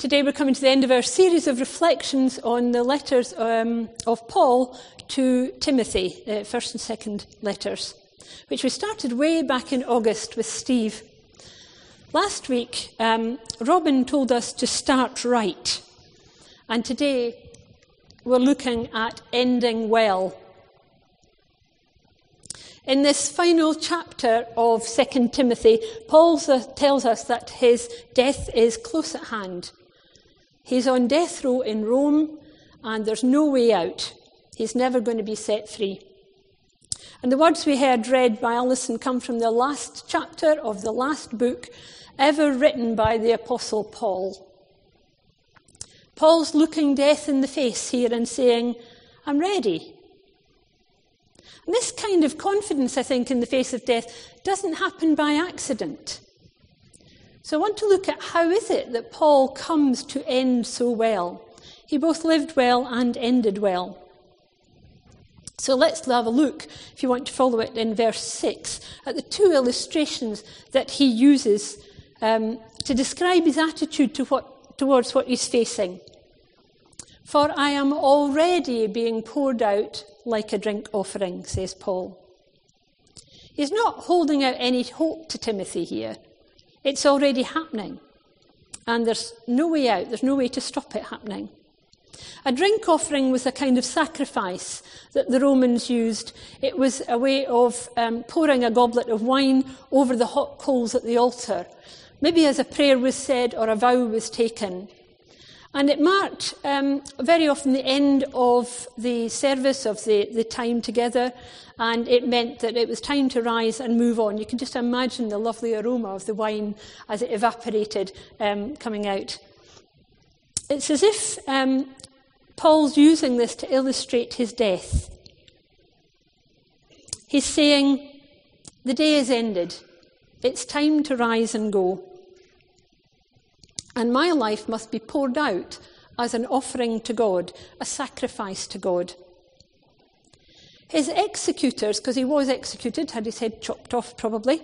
Today we're coming to the end of our series of reflections on the letters um, of Paul to Timothy, uh, first and second letters, which we started way back in August with Steve. Last week, um, Robin told us to start right, and today we're looking at ending well. In this final chapter of 2 Timothy, Paul tells us that his death is close at hand. He's on death row in Rome, and there's no way out. He's never going to be set free. And the words we heard read by Alison come from the last chapter of the last book ever written by the Apostle Paul. Paul's looking death in the face here and saying, I'm ready. And this kind of confidence, I think, in the face of death doesn't happen by accident. So I want to look at how is it that Paul comes to end so well. He both lived well and ended well. So let's have a look, if you want to follow it in verse 6, at the two illustrations that he uses um, to describe his attitude to what, towards what he's facing. For I am already being poured out like a drink offering, says Paul. He's not holding out any hope to Timothy here. It's already happening. And there's no way out, there's no way to stop it happening. A drink offering was a kind of sacrifice that the Romans used. It was a way of um, pouring a goblet of wine over the hot coals at the altar, maybe as a prayer was said or a vow was taken. And it marked um, very often the end of the service, of the, the time together, and it meant that it was time to rise and move on. You can just imagine the lovely aroma of the wine as it evaporated um, coming out. It's as if um, Paul's using this to illustrate his death. He's saying, The day is ended. It's time to rise and go and my life must be poured out as an offering to God, a sacrifice to God. His executors, because he was executed, had his head chopped off probably,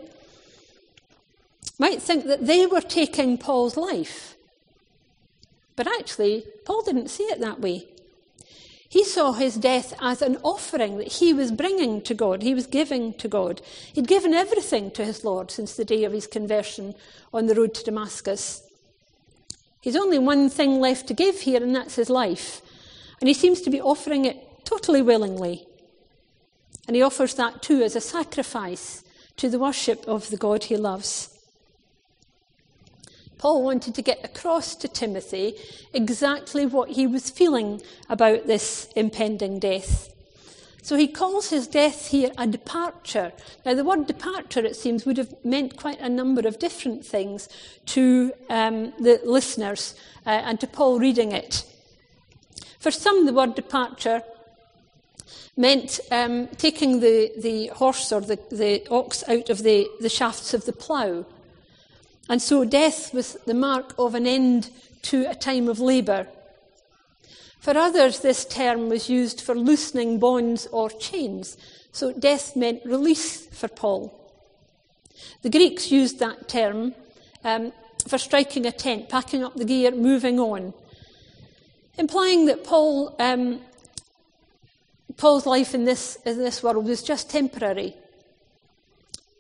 might think that they were taking Paul's life. But actually, Paul didn't see it that way. He saw his death as an offering that he was bringing to God, he was giving to God. He'd given everything to his Lord since the day of his conversion on the road to Damascus. He's only one thing left to give here, and that's his life. And he seems to be offering it totally willingly. And he offers that too as a sacrifice to the worship of the God he loves. Paul wanted to get across to Timothy exactly what he was feeling about this impending death. So he calls his death here a departure. Now, the word departure, it seems, would have meant quite a number of different things to um, the listeners uh, and to Paul reading it. For some, the word departure meant um, taking the, the horse or the, the ox out of the, the shafts of the plough. And so death was the mark of an end to a time of labour. For others, this term was used for loosening bonds or chains, so death meant release for Paul. The Greeks used that term um, for striking a tent, packing up the gear, moving on, implying that Paul, um, Paul's life in this, in this world was just temporary.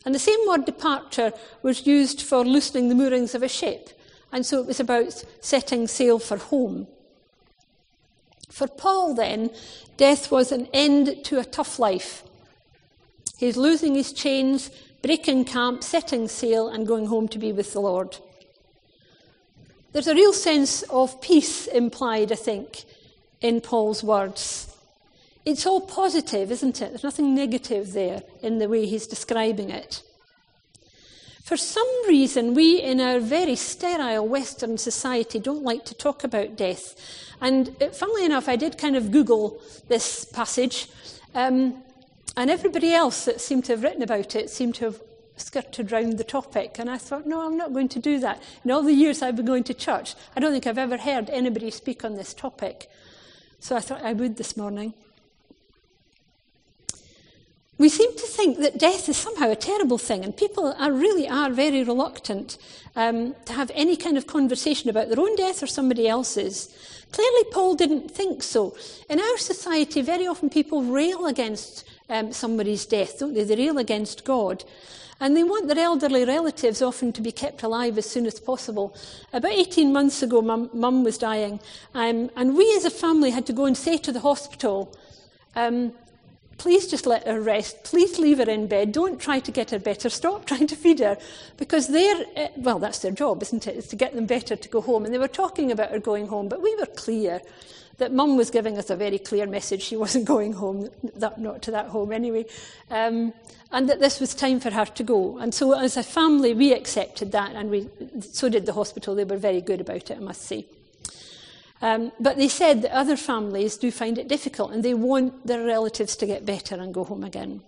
And the same word departure was used for loosening the moorings of a ship, and so it was about setting sail for home. For Paul, then, death was an end to a tough life. He's losing his chains, breaking camp, setting sail, and going home to be with the Lord. There's a real sense of peace implied, I think, in Paul's words. It's all positive, isn't it? There's nothing negative there in the way he's describing it. For some reason, we in our very sterile Western society don't like to talk about death. And uh, funnily enough, I did kind of Google this passage, um, and everybody else that seemed to have written about it seemed to have skirted round the topic. And I thought, no, I'm not going to do that. In all the years I've been going to church, I don't think I've ever heard anybody speak on this topic. So I thought I would this morning. We seem to think that death is somehow a terrible thing, and people are really are very reluctant um, to have any kind of conversation about their own death or somebody else's. Clearly, Paul didn't think so. In our society, very often people rail against um, somebody's death, don't they? They rail against God. And they want their elderly relatives often to be kept alive as soon as possible. About 18 months ago, mum, mum was dying, um, and we as a family had to go and say to the hospital, um, Please just let her rest. Please leave her in bed. Don't try to get her better. Stop trying to feed her. Because they're, eh, well, that's their job, isn't it? Is to get them better to go home. And they were talking about her going home, but we were clear that mum was giving us a very clear message she wasn't going home, that, not to that home anyway, um, and that this was time for her to go. And so as a family, we accepted that, and we, so did the hospital. They were very good about it, I must say. Um, but they said that other families do find it difficult and they want their relatives to get better and go home again.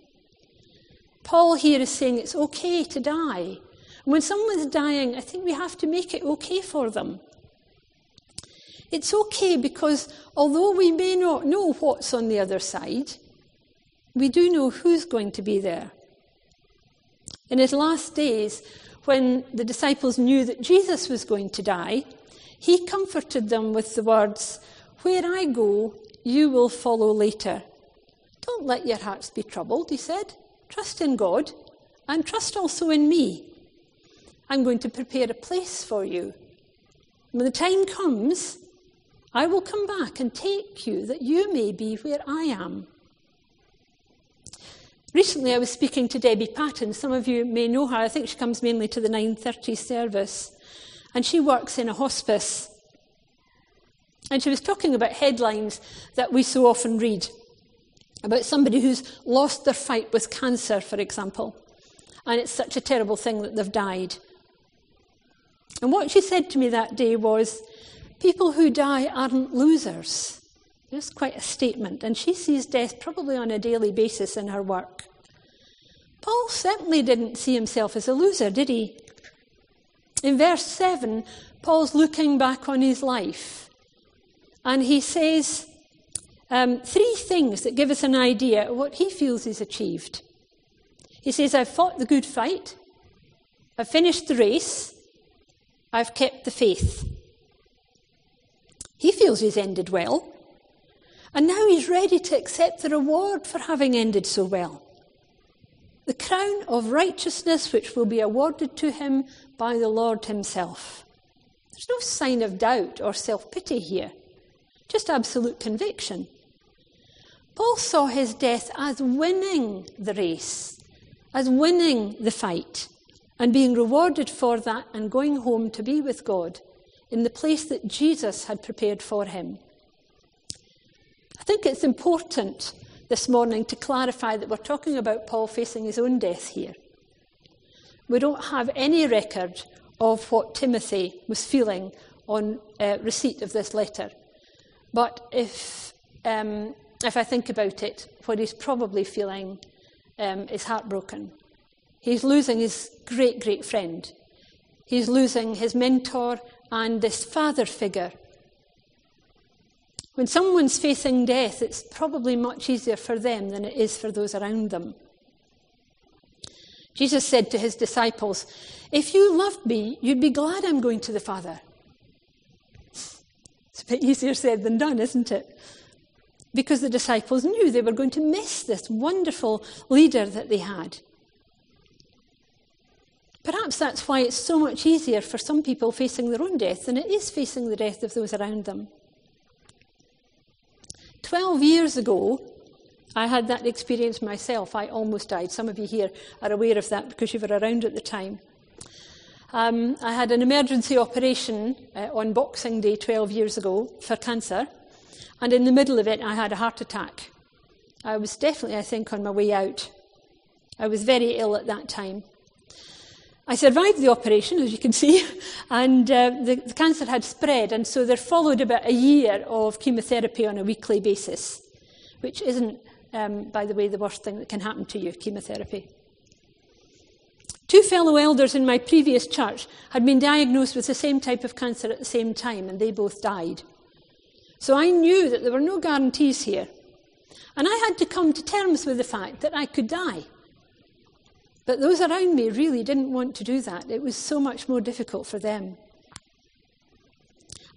Paul here is saying it's okay to die. when someone's dying, I think we have to make it okay for them. It's okay because although we may not know what's on the other side, we do know who's going to be there. In his last days, when the disciples knew that Jesus was going to die, he comforted them with the words, Where I go, you will follow later. Don't let your hearts be troubled, he said. Trust in God and trust also in me. I'm going to prepare a place for you. When the time comes, I will come back and take you that you may be where I am. Recently, I was speaking to Debbie Patton. Some of you may know her. I think she comes mainly to the 9:30 service and she works in a hospice. And she was talking about headlines that we so often read about somebody who's lost their fight with cancer, for example, and it's such a terrible thing that they've died. And what she said to me that day was, People who die aren't losers. It's quite a statement, and she sees death probably on a daily basis in her work. Paul certainly didn't see himself as a loser, did he? In verse 7, Paul's looking back on his life and he says um, three things that give us an idea of what he feels he's achieved. He says, I've fought the good fight, I've finished the race, I've kept the faith. He feels he's ended well, and now he's ready to accept the reward for having ended so well the crown of righteousness which will be awarded to him by the Lord himself. There's no sign of doubt or self pity here, just absolute conviction. Paul saw his death as winning the race, as winning the fight, and being rewarded for that and going home to be with God in the place that Jesus had prepared for him. I think it's important this morning to clarify that we're talking about Paul facing his own death here. We don't have any record of what Timothy was feeling on uh, receipt of this letter. But if, um, if I think about it, what he's probably feeling um, is heartbroken. He's losing his great, great friend. He's losing his mentor and this father figure when someone's facing death, it's probably much easier for them than it is for those around them. Jesus said to his disciples, If you loved me, you'd be glad I'm going to the Father. It's a bit easier said than done, isn't it? Because the disciples knew they were going to miss this wonderful leader that they had. Perhaps that's why it's so much easier for some people facing their own death than it is facing the death of those around them. 12 years ago, I had that experience myself. I almost died. Some of you here are aware of that because you were around at the time. Um, I had an emergency operation uh, on Boxing Day 12 years ago for cancer, and in the middle of it, I had a heart attack. I was definitely, I think, on my way out. I was very ill at that time. I survived the operation, as you can see, and uh, the, the cancer had spread, and so there followed about a year of chemotherapy on a weekly basis, which isn't, um, by the way, the worst thing that can happen to you, chemotherapy. Two fellow elders in my previous church had been diagnosed with the same type of cancer at the same time, and they both died. So I knew that there were no guarantees here. And I had to come to terms with the fact that I could die. But those around me really didn't want to do that. It was so much more difficult for them.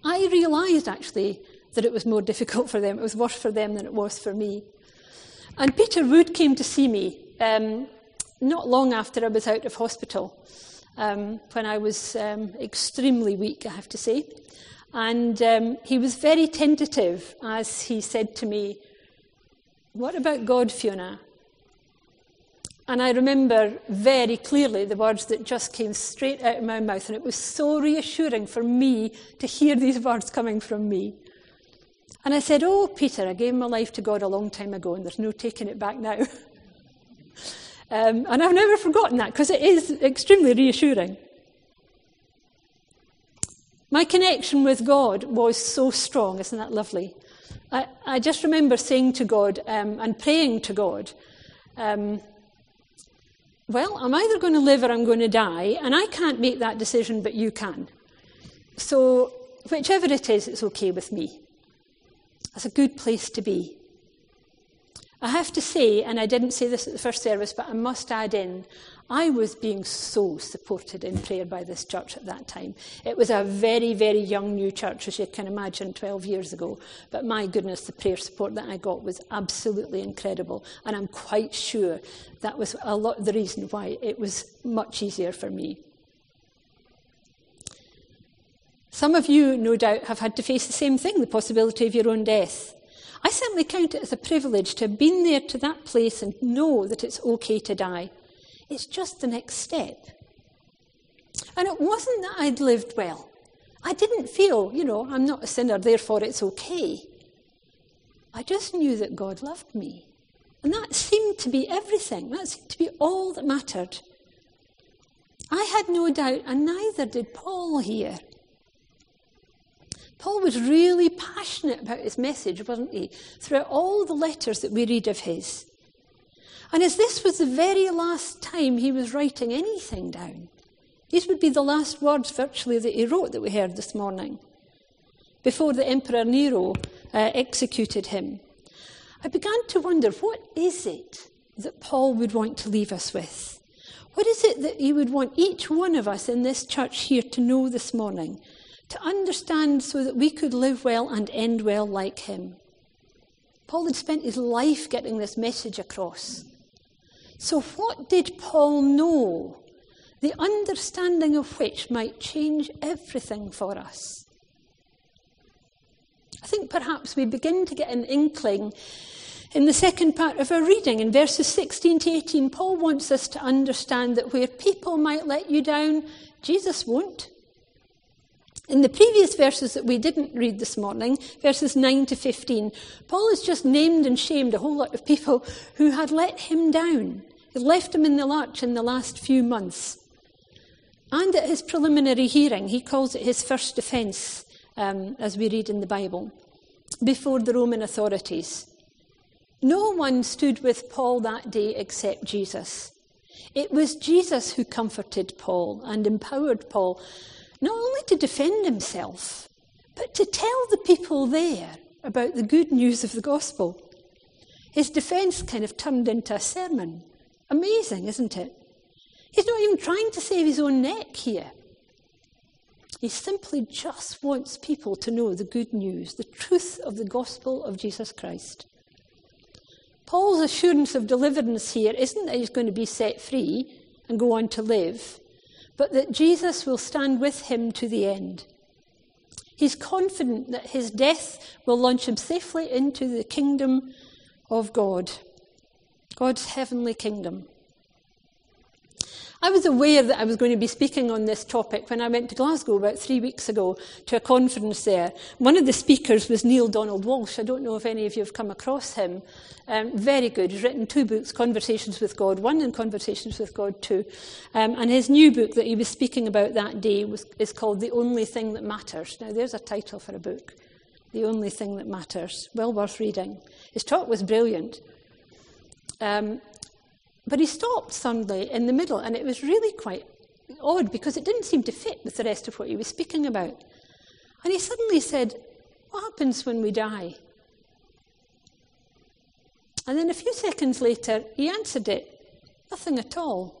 I realised actually that it was more difficult for them. It was worse for them than it was for me. And Peter Wood came to see me um, not long after I was out of hospital, um, when I was um, extremely weak, I have to say. And um, he was very tentative as he said to me, What about God, Fiona? And I remember very clearly the words that just came straight out of my mouth, and it was so reassuring for me to hear these words coming from me. And I said, Oh, Peter, I gave my life to God a long time ago, and there's no taking it back now. um, and I've never forgotten that because it is extremely reassuring. My connection with God was so strong, isn't that lovely? I, I just remember saying to God um, and praying to God, um, well, I'm either going to live or I'm going to die, and I can't make that decision, but you can. So, whichever it is, it's okay with me. That's a good place to be. I have to say, and I didn't say this at the first service, but I must add in, I was being so supported in prayer by this church at that time. It was a very, very young new church, as you can imagine, 12 years ago. But my goodness, the prayer support that I got was absolutely incredible. And I'm quite sure that was a lot the reason why it was much easier for me. Some of you, no doubt, have had to face the same thing the possibility of your own death. I certainly count it as a privilege to have been there to that place and know that it's okay to die. It's just the next step. And it wasn't that I'd lived well. I didn't feel, you know, I'm not a sinner, therefore it's okay. I just knew that God loved me. And that seemed to be everything. That seemed to be all that mattered. I had no doubt, and neither did Paul here. Paul was really passionate about his message, wasn't he? Throughout all the letters that we read of his. And as this was the very last time he was writing anything down, these would be the last words virtually that he wrote that we heard this morning, before the Emperor Nero uh, executed him. I began to wonder what is it that Paul would want to leave us with? What is it that he would want each one of us in this church here to know this morning, to understand so that we could live well and end well like him? Paul had spent his life getting this message across. So, what did Paul know? The understanding of which might change everything for us. I think perhaps we begin to get an inkling in the second part of our reading, in verses 16 to 18. Paul wants us to understand that where people might let you down, Jesus won't. In the previous verses that we didn't read this morning, verses 9 to 15, Paul has just named and shamed a whole lot of people who had let him down. He left him in the lurch in the last few months. And at his preliminary hearing, he calls it his first defence, um, as we read in the Bible, before the Roman authorities. No one stood with Paul that day except Jesus. It was Jesus who comforted Paul and empowered Paul not only to defend himself, but to tell the people there about the good news of the gospel. His defence kind of turned into a sermon. Amazing, isn't it? He's not even trying to save his own neck here. He simply just wants people to know the good news, the truth of the gospel of Jesus Christ. Paul's assurance of deliverance here isn't that he's going to be set free and go on to live, but that Jesus will stand with him to the end. He's confident that his death will launch him safely into the kingdom of God. God's heavenly kingdom. I was aware that I was going to be speaking on this topic when I went to Glasgow about three weeks ago to a conference there. One of the speakers was Neale Donald Walsch. I don't know if any of you have come across him. Um, very good. He's written two books, Conversations with God 1 and Conversations with God 2. Um, and his new book that he was speaking about that day was, is called The Only Thing That Matters. Now, there's a title for a book. The Only Thing That Matters. Well worth reading. His talk was brilliant. Um, but he stopped suddenly in the middle, and it was really quite odd because it didn't seem to fit with the rest of what he was speaking about. And he suddenly said, What happens when we die? And then a few seconds later, he answered it. Nothing at all.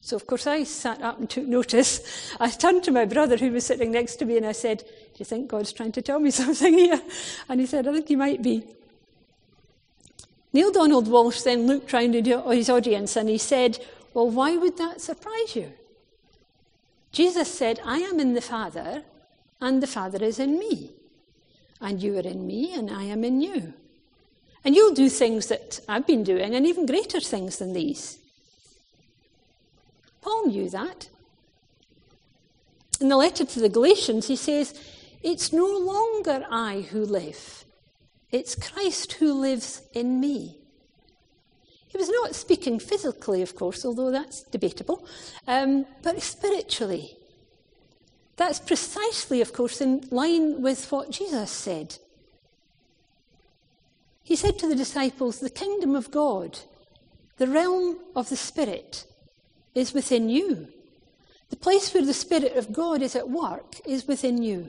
So, of course, I sat up and took notice. I turned to my brother who was sitting next to me and I said, Do you think God's trying to tell me something here? And he said, I think he might be. Neale Donald Walsch then looked round at his audience and he said, Well, why would that surprise you? Jesus said, I am in the Father, and the Father is in me. And you are in me, and I am in you. And you'll do things that I've been doing, and even greater things than these. Paul knew that. In the letter to the Galatians, he says, It's no longer I who live, it's Christ who lives in me. He was not speaking physically, of course, although that's debatable, um, but spiritually. That's precisely, of course, in line with what Jesus said. He said to the disciples, The kingdom of God, the realm of the Spirit, is within you. The place where the Spirit of God is at work is within you.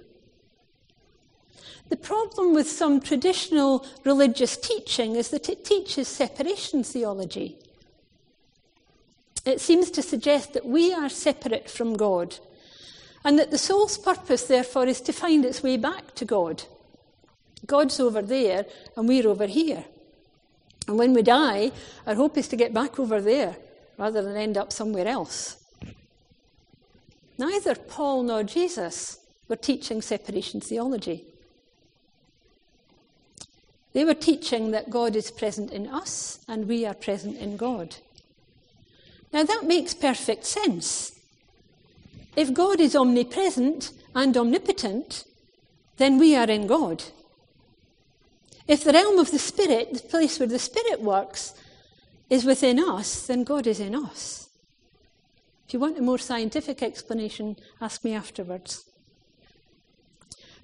The problem with some traditional religious teaching is that it teaches separation theology. It seems to suggest that we are separate from God and that the soul's purpose, therefore, is to find its way back to God. God's over there and we're over here. And when we die, our hope is to get back over there rather than end up somewhere else. Neither Paul nor Jesus were teaching separation theology. They were teaching that God is present in us and we are present in God. Now that makes perfect sense. If God is omnipresent and omnipotent, then we are in God. If the realm of the Spirit, the place where the Spirit works, is within us, then God is in us. If you want a more scientific explanation, ask me afterwards.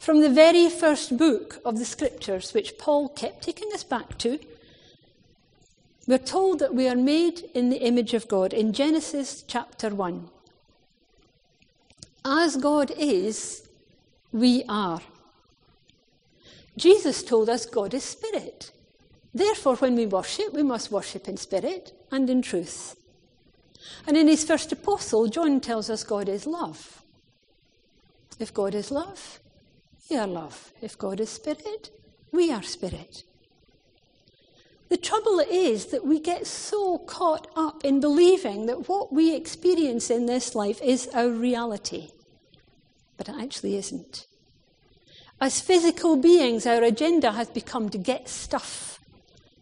From the very first book of the scriptures, which Paul kept taking us back to, we're told that we are made in the image of God in Genesis chapter 1. As God is, we are. Jesus told us God is spirit. Therefore, when we worship, we must worship in spirit and in truth. And in his first epistle, John tells us God is love. If God is love, we love. If God is spirit, we are spirit. The trouble is that we get so caught up in believing that what we experience in this life is our reality, but it actually isn't. As physical beings, our agenda has become to get stuff.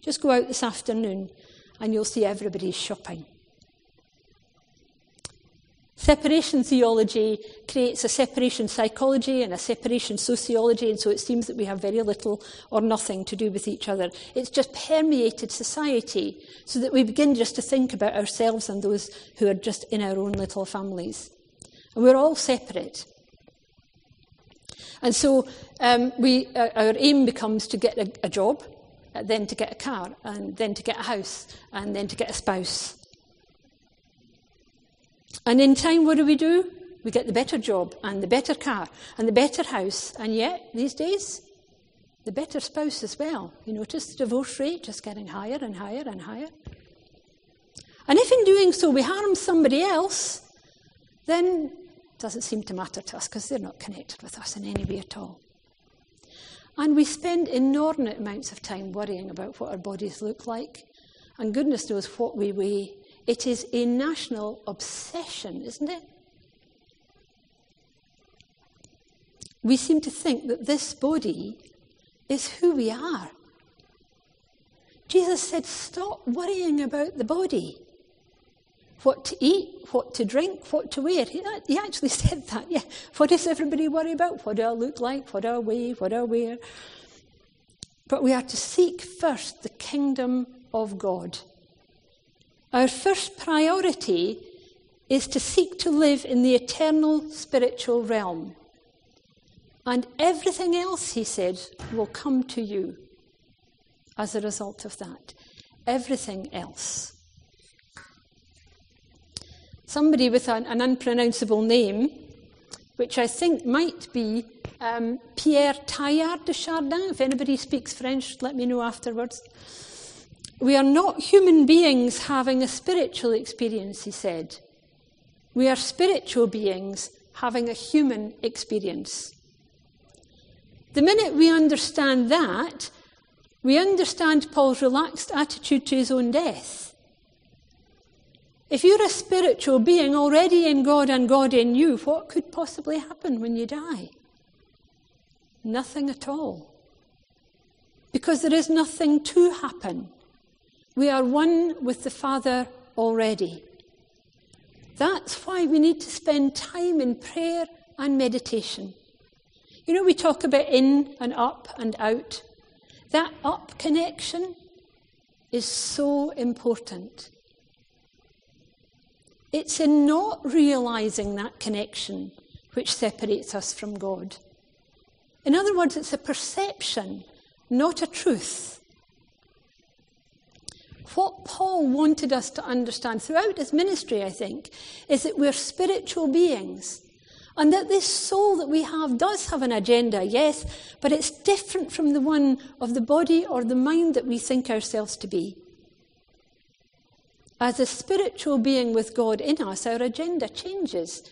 Just go out this afternoon and you'll see everybody's shopping. Separation theology creates a separation psychology and a separation sociology, and so it seems that we have very little or nothing to do with each other. It's just permeated society so that we begin just to think about ourselves and those who are just in our own little families. And we're all separate. And so um, we, uh, our aim becomes to get a, a job, uh, then to get a car, and then to get a house, and then to get a spouse. And in time, what do we do? We get the better job and the better car and the better house. And yet, these days, the better spouse as well. You notice the divorce rate just getting higher and higher and higher. And if in doing so we harm somebody else, then it doesn't seem to matter to us because they're not connected with us in any way at all. And we spend inordinate amounts of time worrying about what our bodies look like. And goodness knows what we weigh it is a national obsession, isn't it? We seem to think that this body is who we are. Jesus said, Stop worrying about the body. What to eat, what to drink, what to wear. He, actually said that, yeah. What does everybody worry about? What do I look like? What do I weigh? What do I wear? But we are to seek first the kingdom of God our first priority is to seek to live in the eternal spiritual realm. And everything else, he said, will come to you as a result of that. Everything else. Somebody with an, an unpronounceable name, which I think might be um, Pierre Teilhard de Chardin. If anybody speaks French, let me know afterwards. We are not human beings having a spiritual experience, he said. We are spiritual beings having a human experience. The minute we understand that, we understand Paul's relaxed attitude to his own death. If you're a spiritual being already in God and God in you, what could possibly happen when you die? Nothing at all. Because there is nothing to happen. We are one with the Father already. That's why we need to spend time in prayer and meditation. You know, we talk about in and up and out. That up connection is so important. It's in not realizing that connection which separates us from God. In other words, it's a perception, not a truth. What Paul wanted us to understand throughout his ministry, I think, is that we're spiritual beings. And that this soul that we have does have an agenda, yes, but it's different from the one of the body or the mind that we think ourselves to be. As a spiritual being with God in us, our agenda changes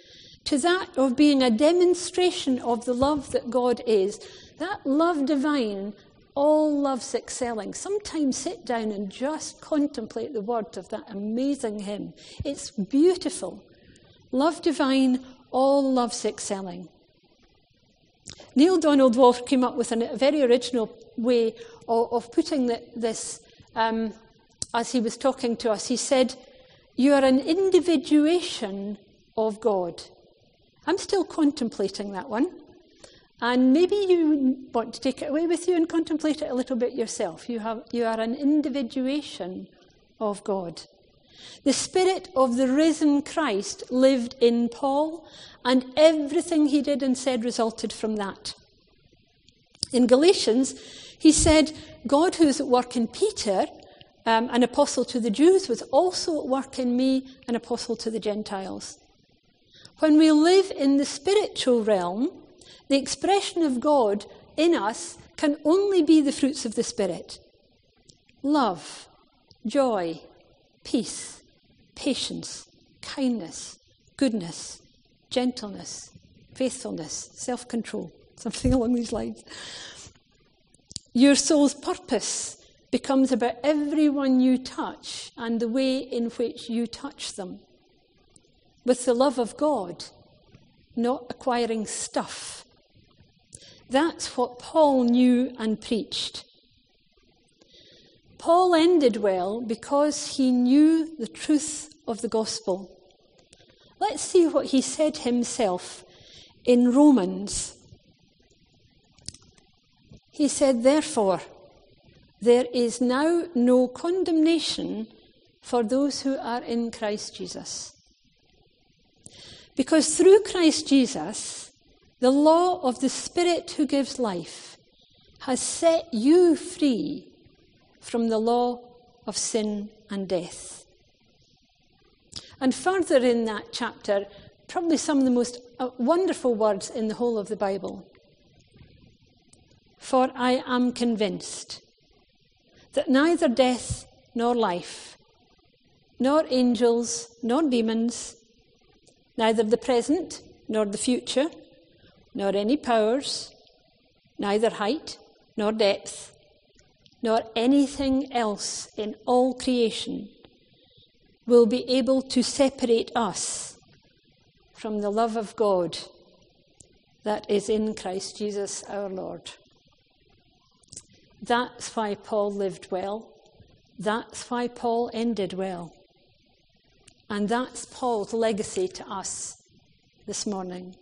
to that of being a demonstration of the love that God is, that love divine, all love's excelling. Sometimes sit down and just contemplate the words of that amazing hymn. It's beautiful. Love divine, all love's excelling. Neale Donald Walsch came up with a very original way of, of putting the, this um, as he was talking to us. He said, You are an individuation of God. I'm still contemplating that one. And maybe you want to take it away with you and contemplate it a little bit yourself. You, have, you are an individuation of God. The Spirit of the risen Christ lived in Paul, and everything he did and said resulted from that. In Galatians, he said, God who is at work in Peter, um, an apostle to the Jews, was also at work in me, an apostle to the Gentiles. When we live in the spiritual realm, the expression of God in us can only be the fruits of the Spirit love, joy, peace, patience, kindness, goodness, gentleness, faithfulness, self control, something along these lines. Your soul's purpose becomes about everyone you touch and the way in which you touch them. With the love of God, not acquiring stuff that's what Paul knew and preached. Paul ended well because he knew the truth of the gospel. Let's see what he said himself in Romans. He said, Therefore, there is now no condemnation for those who are in Christ Jesus. Because through Christ Jesus, the law of the Spirit who gives life has set you free from the law of sin and death. And further in that chapter, probably some of the most uh, wonderful words in the whole of the Bible. For I am convinced that neither death nor life, nor angels nor demons, neither the present nor the future, nor any powers, neither height nor depth, nor anything else in all creation will be able to separate us from the love of God that is in Christ Jesus our Lord. That's why Paul lived well. That's why Paul ended well. And that's Paul's legacy to us this morning.